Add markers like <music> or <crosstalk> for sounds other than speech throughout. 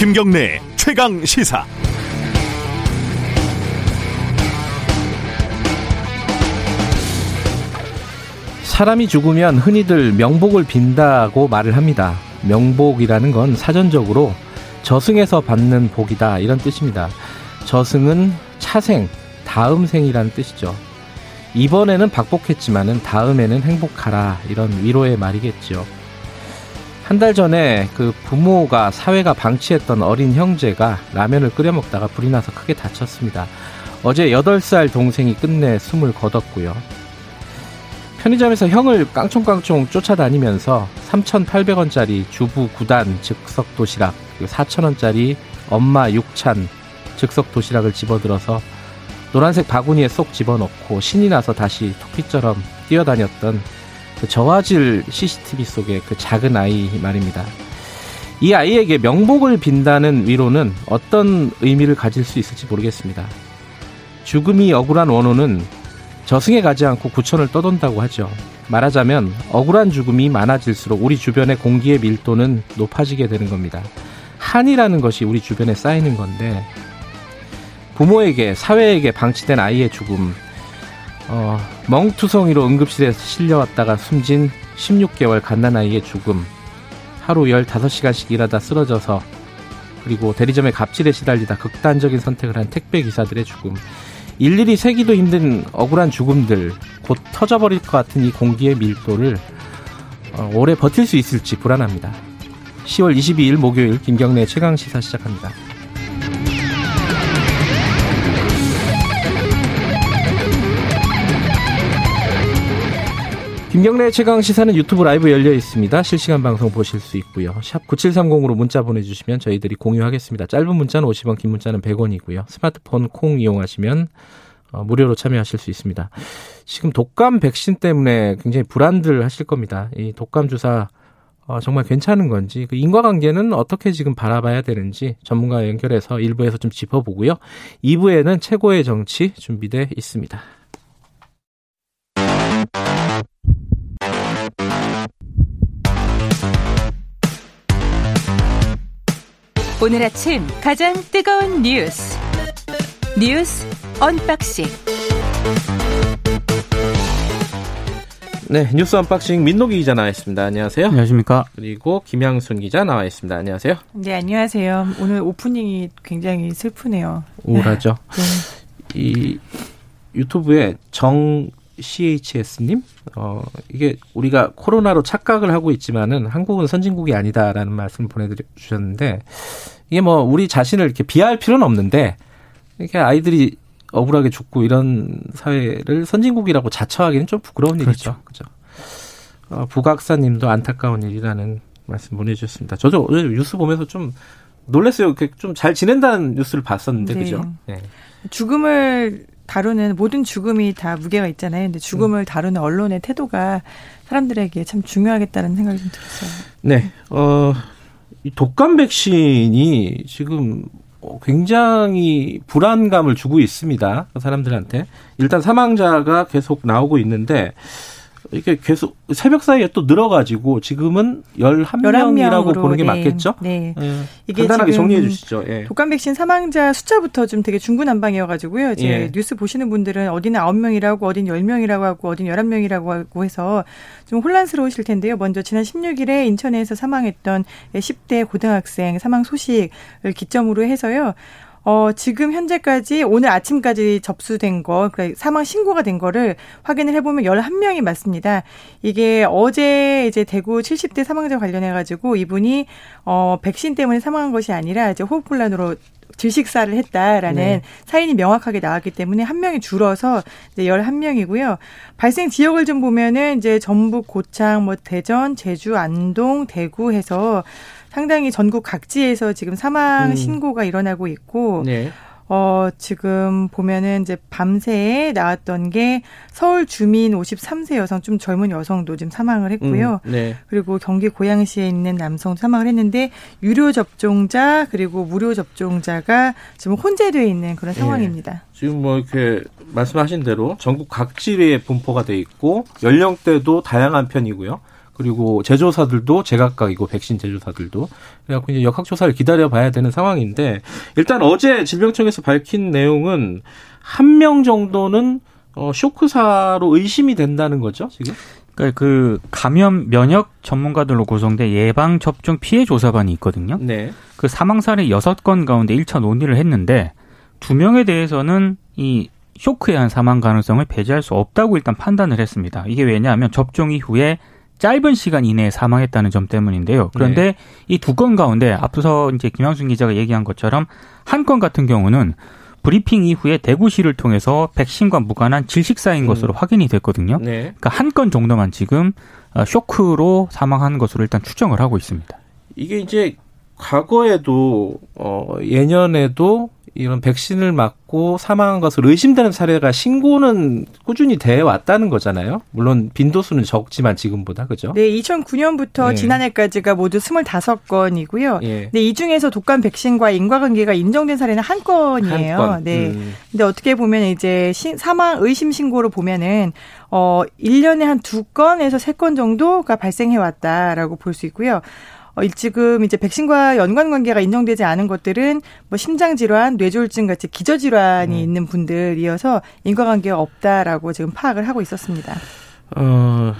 김경래 최강 시사. 사람이 죽으면 흔히들 명복을 빈다고 말을 합니다. 명복이라는 건 사전적으로 저승에서 받는 복이다 이런 뜻입니다. 저승은 차생, 다음 생이라는 뜻이죠. 이번에는 박복했지만은 다음에는 행복하라 이런 위로의 말이겠죠. 한 달 전에 그 부모가 사회가 방치했던 어린 형제가 라면을 끓여 먹다가 불이 나서 크게 다쳤습니다. 어제 8살 동생이 끝내 숨을 거뒀고요. 편의점에서 형을 깡총깡총 쫓아다니면서 3,800원짜리 주부 9단 즉석 도시락, 4,000원짜리 엄마 6찬 즉석 도시락을 집어들어서 노란색 바구니에 쏙 집어넣고 신이 나서 다시 토끼처럼 뛰어다녔던 그 저화질 CCTV 속의 그 작은 아이 말입니다. 이 아이에게 명복을 빈다는 위로는 어떤 의미를 가질 수 있을지 모르겠습니다. 죽음이 억울한 원호는 저승에 가지 않고 구천을 떠돈다고 하죠. 말하자면 억울한 죽음이 많아질수록 우리 주변의 공기의 밀도는 높아지게 되는 겁니다. 한이라는 것이 우리 주변에 쌓이는 건데 부모에게 사회에게 방치된 아이의 죽음 어, 멍투성이로 응급실에 실려왔다가 숨진 16개월 갓난아이의 죽음 하루 15시간씩 일하다 쓰러져서 그리고 대리점의 갑질에 시달리다 극단적인 선택을 한 택배 기사들의 죽음 일일이 세기도 힘든 억울한 죽음들 곧 터져버릴 것 같은 이 공기의 밀도를 어, 오래 버틸 수 있을지 불안합니다. 10월 22일 목요일 김경래 최강 시사 시작합니다. 김경래 최강 시사는 유튜브 라이브 열려 있습니다. 실시간 방송 보실 수 있고요. 샵 9730으로 문자 보내주시면 저희들이 공유하겠습니다. 짧은 문자는 50원, 긴 문자는 100원이고요. 스마트폰 콩 이용하시면 어, 무료로 참여하실 수 있습니다. 지금 독감 백신 때문에 굉장히 불안들 하실 겁니다. 이 독감 주사 어, 정말 괜찮은 건지 그 인과관계는 어떻게 지금 바라봐야 되는지 전문가 연결해서 1부에서 좀 짚어보고요. 2부에는 최고의 정치 준비돼 있습니다. 오늘 아침 가장 뜨거운 뉴스 뉴스 unboxing 네 뉴스 unboxing 민노기 기자 나와 있습니다. 안녕하세요. 안녕하십니까. 그리고 김양순 기자 나와 있습니다. 안녕하세요. 네 안녕하세요. 오늘 오프닝이 굉장히 슬프네요. 우울하죠. 네. 이 유튜브에 정 CHS님, 어, 이게 우리가 코로나로 착각을 하고 있지만은 한국은 선진국이 아니다라는 말씀을 보내주셨는데 이게 뭐 우리 자신을 이렇게 비하할 필요는 없는데 이렇게 아이들이 억울하게 죽고 이런 사회를 선진국이라고 자처하기는 좀 부끄러운 그렇죠. 일이죠. 그죠. 어, 부각사님도 안타까운 일이라는 말씀 보내주셨습니다. 저도 오늘 뉴스 보면서 좀 놀랐어요. 이렇게 좀잘 지낸다는 뉴스를 봤었는데, 네. 그죠? 네. 죽음을 다루는 모든 죽음이 다 무게가 있잖아요. 근데 죽음을 다루는 언론의 태도가 사람들에게 참 중요하겠다는 생각이 좀 들었어요. 네. 어, 이 독감 백신이 지금 굉장히 불안감을 주고 있습니다. 사람들한테. 일단 사망자가 계속 나오고 있는데 이게 계속 새벽 사이에 또 늘어가지고 지금은 11명이라고 보는 게 네. 맞겠죠? 네. 네. 이게 간단하게 정리해 주시죠. 예. 독감 백신 사망자 숫자부터 좀 되게 중구난방이어 가지고요. 이제 예. 뉴스 보시는 분들은 어디는 9명이라고 어디는 10명이라고 하고 어디는 11명이라고 하고 해서 좀 혼란스러우실 텐데요. 먼저 지난 16일에 인천에서 사망했던 10대 고등학생 사망 소식을 기점으로 해서요. 어, 지금 현재까지 오늘 아침까지 접수된 거, 그러니까 사망 신고가 된 거를 확인을 해보면 11명이 맞습니다. 이게 어제 이제 대구 70대 사망자 관련해가지고 이분이, 어, 백신 때문에 사망한 것이 아니라 이제 호흡곤란으로 질식사를 했다라는 네. 사인이 명확하게 나왔기 때문에 한 명이 줄어서 이제 11명이고요. 발생 지역을 좀 보면은 이제 전북, 고창, 뭐 대전, 제주, 안동, 대구 해서 상당히 전국 각지에서 지금 사망 음. 신고가 일어나고 있고 네. 어, 지금 보면은 이제 밤새 나왔던 게 서울 주민 53세 여성 좀 젊은 여성도 지금 사망을 했고요. 음, 네. 그리고 경기 고양시에 있는 남성 사망을 했는데 유료 접종자 그리고 무료 접종자가 지금 혼재되어 있는 그런 예. 상황입니다. 네. 지금 뭐 이렇게 말씀하신 대로 전국 각지에 분포가 돼 있고 연령대도 다양한 편이고요. 그리고 제조사들도 제각각이고 백신 제조사들도 그래갖고 이제 역학조사를 기다려봐야 되는 상황인데 일단 어제 질병청에서 밝힌 내용은 한 명 정도는 어 쇼크사로 의심이 된다는 거죠 지금? 그러니까 그 감염 면역 전문가들로 구성된 예방 접종 피해 조사반이 있거든요. 네. 그 사망 사례 여섯 건 가운데 1차 논의를 했는데 두 명에 대해서는 이 쇼크에 한 사망 가능성을 배제할 수 없다고 일단 판단을 했습니다. 이게 왜냐하면 접종 이후에 짧은 시간 이내에 사망했다는 점 때문인데요. 그런데 네. 이두 건 가운데 앞서 이제 김양순 기자가 얘기한 것처럼 한 건 같은 경우는 브리핑 이후에 대구시를 통해서 백신과 무관한 질식사인 음. 것으로 확인이 됐거든요. 네. 그러니까 한 건 정도만 지금 어, 쇼크로 사망한 것으로 일단 추정을 하고 있습니다. 이게 이제 과거에도 어 예년에도 이런 백신을 맞고 사망한 것으로 의심되는 사례가 신고는 꾸준히 돼 왔다는 거잖아요. 물론 빈도수는 적지만 지금보다 그죠? 네, 2009년부터 네. 지난해까지가 모두 25건이고요. 예. 근데 이 중에서 독감 백신과 인과관계가 인정된 사례는 한 건이에요. 한 건. 네. 음. 근데 어떻게 보면 이제 사망 의심 신고로 보면은 어 1년에 한 두 건에서 세 건 정도가 발생해 왔다라고 볼 수 있고요. 어, 지금 이제 백신과 연관 관계가 인정되지 않은 것들은 뭐 심장 질환, 뇌졸중 같이 기저 질환이 음. 있는 분들이어서 인과관계가 없다라고 지금 파악을 하고 있었습니다. 어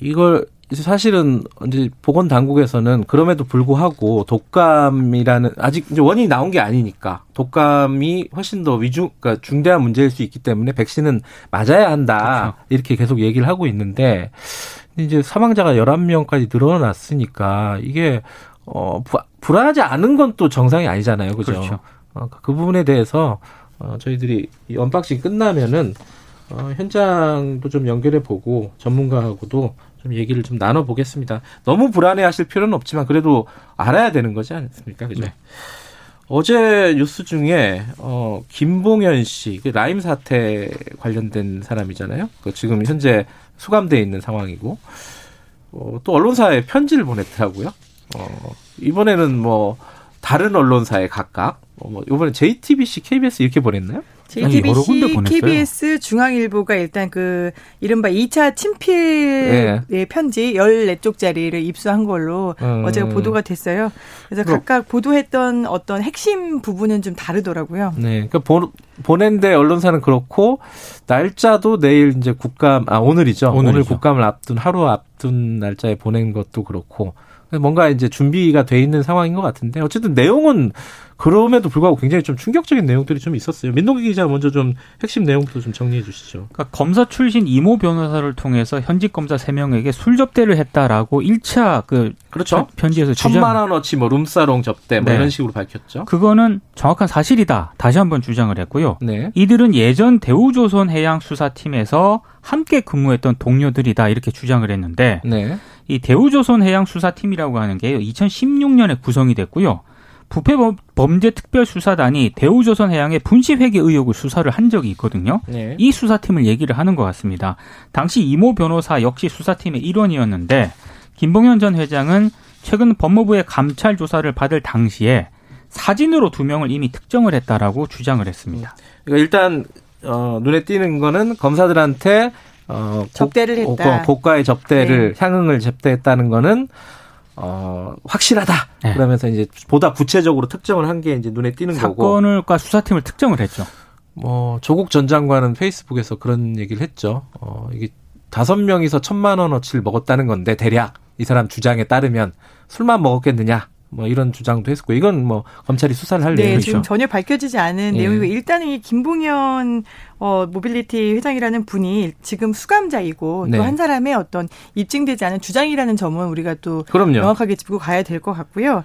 이걸 사실은 이제 보건 당국에서는 그럼에도 불구하고 독감이라는 아직 이제 원인이 나온 게 아니니까 독감이 훨씬 더 위중 그러니까 중대한 문제일 수 있기 때문에 백신은 맞아야 한다 그렇죠. 이렇게 계속 얘기를 하고 있는데 이제 사망자가 11명까지 늘어났으니까 이게 어 불안하지 않은 건 또 정상이 아니잖아요. 그죠? 그렇죠. 어, 그 부분에 대해서 어 저희들이 이 unboxing 끝나면은 어 현장도 좀 연결해 보고 전문가하고도 좀 얘기를 좀 나눠 보겠습니다. 너무 불안해 하실 필요는 없지만 그래도 알아야 되는 거지 않습니까? 그죠? 네. 어제 뉴스 중에 어 김봉현 씨, 그 라임 사태 관련된 사람이잖아요. 그 지금 현재 수감돼 있는 상황이고 어, 또 언론사에 편지를 보냈더라고요. 어, 이번에는 뭐 다른 언론사에 각각 어, 뭐 이번에 JTBC, KBS 이렇게 보냈나요? JTBC, KBS, 중앙일보가 일단 그 이른바 2차 친필의 네. 편지 14쪽짜리를 입수한 걸로 음. 어제 보도가 됐어요. 그래서 그 각각 보도했던 어떤 핵심 부분은 좀 다르더라고요. 네. 그러니까 보, 보낸데 언론사는 그렇고 날짜도 내일 이제 국감 아 오늘이죠. 오늘이죠. 오늘 국감을 앞둔 하루 앞둔 날짜에 보낸 것도 그렇고 뭔가 이제 준비가 돼 있는 상황인 것 같은데 어쨌든 내용은 그럼에도 불구하고 굉장히 좀 충격적인 내용들이 좀 있었어요. 민동기 기자 먼저 좀 핵심 내용부터 좀 정리해 주시죠. 그러니까 검사 출신 이모 변호사를 통해서 현직 검사 3명에게 술 접대를 했다라고 1차 그 그렇죠. 편지에서 천만 원어치 뭐 룸사롱 접대 뭐 네. 이런 식으로 밝혔죠. 그거는 정확한 사실이다. 다시 한번 주장을 했고요. 네. 이들은 예전 대우조선 해양 수사팀에서 함께 근무했던 동료들이다 이렇게 주장을 했는데 네. 이 대우조선 해양 수사팀이라고 하는 게 2016년에 구성이 됐고요. 부패 범죄 특별수사단이 대우조선 해양의 분식회계 의혹을 수사를 한 적이 있거든요. 네. 이 수사팀을 얘기를 하는 것 같습니다. 당시 이모 변호사 역시 수사팀의 일원이었는데 김봉현 전 회장은 최근 법무부의 감찰 조사를 받을 당시에 사진으로 두 명을 이미 특정을 했다라고 주장을 했습니다. 그러니까 일단 어, 눈에 띄는 거는 검사들한테 어, 접대를 했다. 고, 가의 접대를 네. 향응을 접대했다는 거는 어, 확실하다. 네. 그러면서 이제 보다 구체적으로 특정을 한 게 이제 눈에 띄는 사건을 거고. 사건과 수사팀을 특정을 했죠. 뭐 조국 전 장관은 페이스북에서 그런 얘기를 했죠. 어, 이게 다섯 명이서 천만 원어치를 먹었다는 건데 대략 이 사람 주장에 따르면 술만 먹었겠느냐. 뭐 이런 주장도 했었고 이건 뭐 검찰이 수사를 할 네, 내용이죠. 지금 전혀 밝혀지지 않은 예. 내용이고 일단은 이 김봉현 어 모빌리티 회장이라는 분이 지금 수감자이고 네. 또한 사람의 어떤 입증되지 않은 주장이라는 점은 우리가 또 그럼요. 명확하게 짚고 가야 될 것 같고요.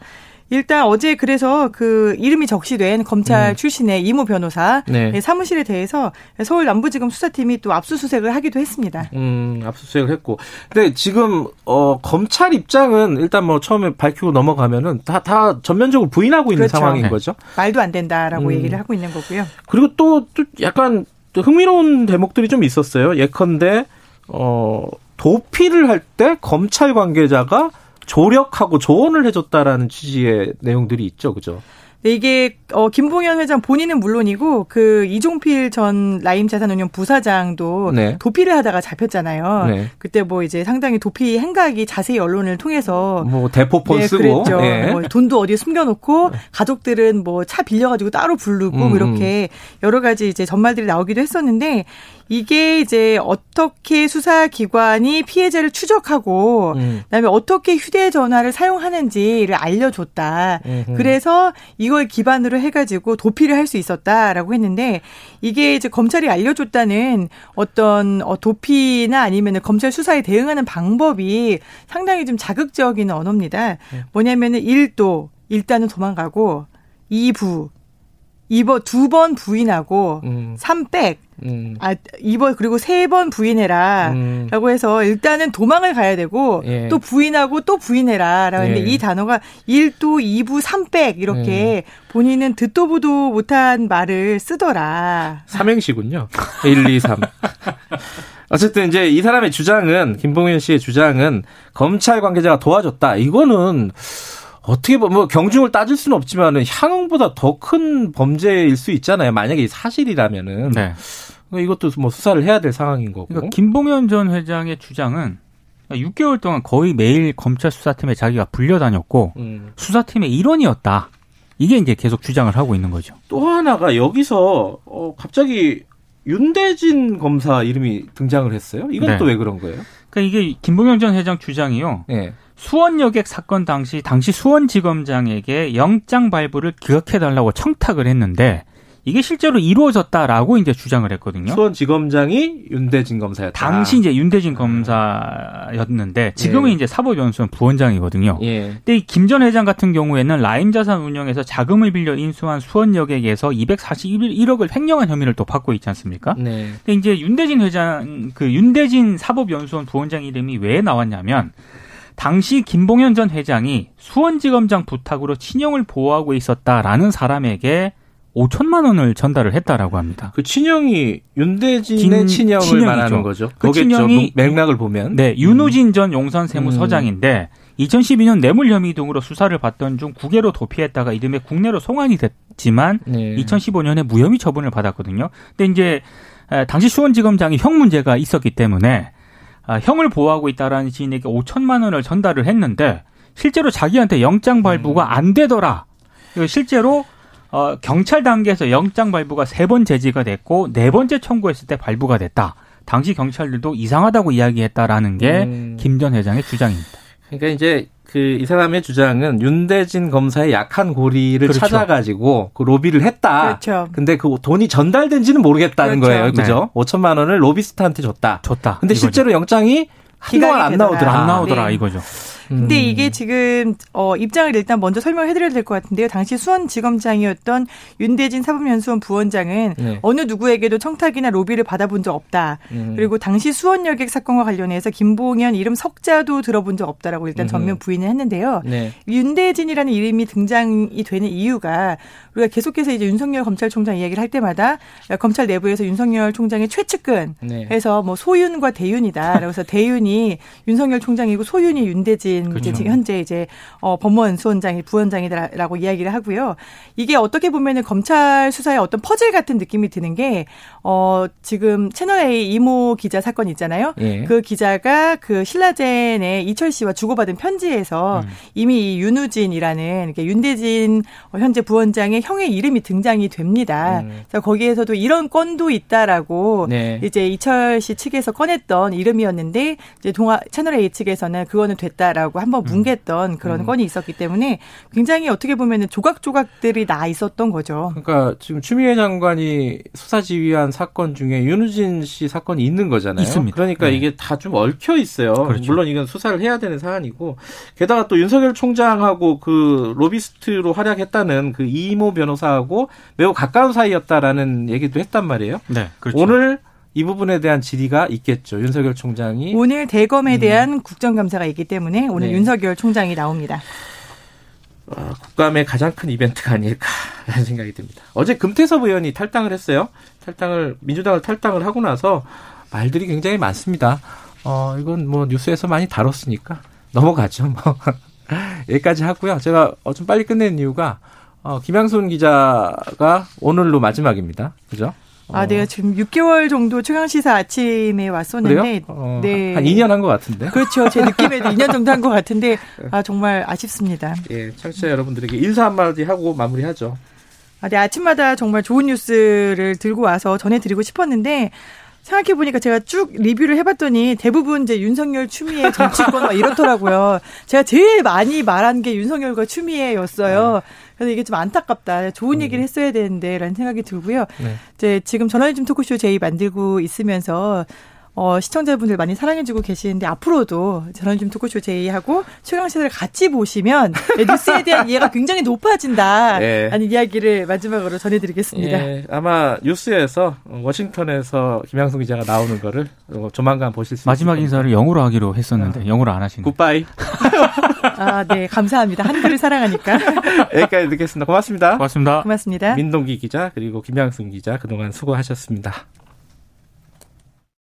일단 어제 그래서 그 이름이 적시된 검찰 음. 출신의 이모 변호사 네. 사무실에 대해서 서울 남부지검 수사팀이 또 압수수색을 하기도 했습니다. 음, 압수수색을 했고. 근데 지금 어 검찰 입장은 일단 뭐 처음에 밝히고 넘어가면은 다 다 전면적으로 부인하고 있는 그렇죠. 상황인 네. 거죠. 말도 안 된다라고 음. 얘기를 하고 있는 거고요. 그리고 또, 또 약간 흥미로운 대목들이 좀 있었어요. 예컨대 어 도피를 할 때 검찰 관계자가 조력하고 조언을 해줬다라는 취지의 내용들이 있죠, 그죠? 네, 이게 어 김봉현 회장 본인은 물론이고 그 이종필 전 라임 자산운용 부사장도 네. 도피를 하다가 잡혔잖아요. 네. 그때 뭐 이제 상당히 도피 행각이 자세히 언론을 통해서 뭐 대포폰 네, 쓰고 그랬죠. 네. 뭐 돈도 어디에 숨겨놓고 네. 가족들은 뭐 차 빌려가지고 따로 부르고 음, 음. 이렇게 여러 가지 이제 전말들이 나오기도 했었는데 이게 이제 어떻게 수사기관이 피해자를 추적하고 음. 그다음에 어떻게 휴대전화를 사용하는지를 알려줬다. 음흠. 그래서 이걸 기반으로 해가지고 도피를 할 수 있었다라고 했는데 이게 이제 검찰이 알려줬다는 어떤 어, 도피나 아니면 검찰 수사에 대응하는 방법이 상당히 좀 자극적인 언어입니다. 네. 뭐냐면은 1도 일단은 도망가고 2부 2번 두 번 부인하고 음. 3백 음. 아, 이번 그리고 세 번 부인해라. 음. 라고 해서 일단은 도망을 가야 되고 예. 또 부인하고 또 부인해라. 라고 했는데 예. 이 단어가 1도 2부 3백 이렇게 음. 본인은 듣도 보도 못한 말을 쓰더라. 삼행시군요. 1, 2, 3. 어쨌든 이제 이 사람의 주장은 김봉현 씨의 주장은 검찰 관계자가 도와줬다. 이거는 어떻게 보면 뭐 경중을 따질 수는 없지만은 향응보다 더 큰 범죄일 수 있잖아요. 만약에 사실이라면은. 네. 이것도 뭐 수사를 해야 될 상황인 거고. 그러니까 김봉현 전 회장의 주장은 6개월 동안 거의 매일 검찰 수사팀에 자기가 불려다녔고 음. 수사팀의 일원이었다. 이게 이제 계속 주장을 하고 있는 거죠. 또 하나가 여기서 어 갑자기 윤대진 검사 이름이 등장을 했어요. 이건 네. 또왜 그런 거예요? 그러니까 이게 김봉현 전 회장 주장이요. 네. 수원 여객 사건 당시 당시 수원지검장에게 영장 발부를 기각해달라고 청탁을 했는데 이게 실제로 이루어졌다라고 이제 주장을 했거든요. 수원지검장이 윤대진 검사였다. 당시 이제 윤대진 검사였는데 지금은 예. 이제 사법연수원 부원장이거든요. 예. 근데 이김전 회장 같은 경우에는 라임 자산 운영에서 자금을 빌려 인수한 수원여객에서 241억을 횡령한 혐의를 또 받고 있지 않습니까? 네. 근데 이제 윤대진 회장 그 윤대진 사법연수원 부원장 이름이 왜 나왔냐면 당시 김봉현 전 회장이 수원지검장 부탁으로 친형을 보호하고 있었다라는 사람에게 5천만 원을 전달을 했다라고 합니다. 그 친형이 윤대진의 친형을 친형이죠. 말하는 거죠. 그 친형이 맥락을 보면 네 윤우진 전 용산 세무서장인데 음. 2012년 뇌물 혐의 등으로 수사를 받던 중 국외로 도피했다가 이듬해 국내로 송환이 됐지만 네. 2015년에 무혐의 처분을 받았거든요. 근데 이제 당시 수원지검장이 형 문제가 있었기 때문에 아, 형을 보호하고 있다라는 지인에게 5천만 원을 전달을 했는데 실제로 자기한테 영장 발부가 음. 안 되더라. 실제로 어, 경찰 단계에서 영장 발부가 세 번 제지가 됐고 네 번째 청구했을 때 발부가 됐다. 당시 경찰들도 이상하다고 이야기했다라는 게 김전 음. 회장의 주장입니다. 그러니까 이제 그 이 사람의 주장은 윤대진 검사의 약한 고리를 그렇죠. 찾아가지고 그 로비를 했다. 그렇죠. 근데 그 돈이 전달된지는 모르겠다는 그렇죠. 거예요. 그죠? 네. 5천만 원을 로비스트한테 줬다. 줬다. 근데 이거죠. 실제로 영장이 한동안 안 나오더라. 안 나오더라 네. 이거죠. 근데 음. 이게 지금 어 입장을 일단 먼저 설명해 드려야 될 것 같은데요. 당시 수원지검장이었던 윤대진 사법연수원 부원장은 네. 어느 누구에게도 청탁이나 로비를 받아본 적 없다. 음. 그리고 당시 수원 여객 사건과 관련해서 김봉현 이름 석자도 들어본 적 없다라고 일단 전면 부인을 했는데요. 네. 윤대진이라는 이름이 등장이 되는 이유가 우리가 계속해서 이제 윤석열 검찰총장 이야기를 할 때마다 검찰 내부에서 윤석열 총장의 최측근 네. 해서 뭐 소윤과 대윤이다. 그래서 대윤이 윤석열 총장이고 소윤이 윤대진 김 그렇죠. 이제 현재 이제 어 법무원 수원장이 부원장이다라고 이야기를 하고요. 이게 어떻게 보면은 검찰 수사의 어떤 퍼즐 같은 느낌이 드는 게 어 지금 채널 A 이모 기자 사건 있잖아요. 예. 그 기자가 그 신라젠의 이철 씨와 주고받은 편지에서 음. 이미 윤우진이라는 윤대진 현재 부원장의 형의 이름이 등장이 됩니다. 음. 그래서 거기에서도 이런 건도 있다라고 네. 이제 이철 씨 측에서 꺼냈던 이름이었는데 이제 동아 채널 A 측에서는 그거는 됐다라고 아니냐라고 한번 음. 뭉갰던 그런 음. 건이 있었기 때문에 굉장히 어떻게 보면 조각조각들이 나 있었던 거죠. 그러니까 지금 추미애 장관이 수사 지휘한 사건 중에 윤우진 씨 사건이 있는 거잖아요. 있습니다. 그러니까 네. 이게 다 좀 얽혀 있어요. 그렇죠. 물론 이건 수사를 해야 되는 사안이고 게다가 또 윤석열 총장하고 그 로비스트로 활약했다는 그 이모 변호사하고 매우 가까운 사이였다라는 얘기도 했단 말이에요. 네, 그렇죠. 오늘 이 부분에 대한 질의가 있겠죠. 윤석열 총장이 오늘 대검에 음. 대한 음. 국정감사가 있기 때문에 오늘 네. 윤석열 총장이 나옵니다. 어, 국감의 가장 큰 이벤트가 아닐까라는 <laughs> 생각이 듭니다. 어제 금태섭 의원이 탈당을 했어요. 탈당을 민주당을 탈당을 하고 나서 말들이 굉장히 많습니다. 어, 이건 뭐 뉴스에서 많이 다뤘으니까 넘어가죠. 뭐 <laughs> 여기까지 하고요. 제가 어, 좀 빨리 끝낸 이유가 어, 김양순 기자가 오늘로 마지막입니다. 그죠? 아, 내가 네. 지금 6개월 정도 최강시사 아침에 왔었는데, 어, 네. 한 2년 한 것 같은데? 그렇죠. 제 느낌에도 2년 정도 한 것 같은데, <laughs> 아, 정말 아쉽습니다. 예, 청취자 여러분들에게 인사 한마디 하고 마무리하죠. 아, 네, 아침마다 정말 좋은 뉴스를 들고 와서 전해드리고 싶었는데, 생각해보니까 제가 쭉 리뷰를 해봤더니 대부분 이제 윤석열 추미애 정치권 막 이렇더라고요. 제가 제일 많이 말한 게 윤석열과 추미애였어요. 그래서 이게 좀 안타깝다. 좋은 음. 얘기를 했어야 되는데라는 생각이 들고요. 네. 이제 지금 저널리즘 토크쇼 제이 만들고 있으면서 어, 시청자분들 많이 사랑해주고 계시는데 앞으로도 저는 좀 토크쇼 제이하고 최강시사를 같이 보시면 뉴스에 대한 <laughs> 이해가 굉장히 높아진다. 네. 라는 이야기를 마지막으로 전해드리겠습니다. 예, 아마 뉴스에서 워싱턴에서 김양성 기자가 나오는 거를 조만간 보실 수 마지막 인사를 영어로 하기로 했었는데 아. 영어로 안 하시네요. 굿바이. <laughs> 아, 네. 감사합니다. 한글을 사랑하니까. <laughs> 여기까지 듣겠습니다. 고맙습니다. 고맙습니다. 고맙습니다. 민동기 기자 그리고 김양승 기자 그동안 수고하셨습니다.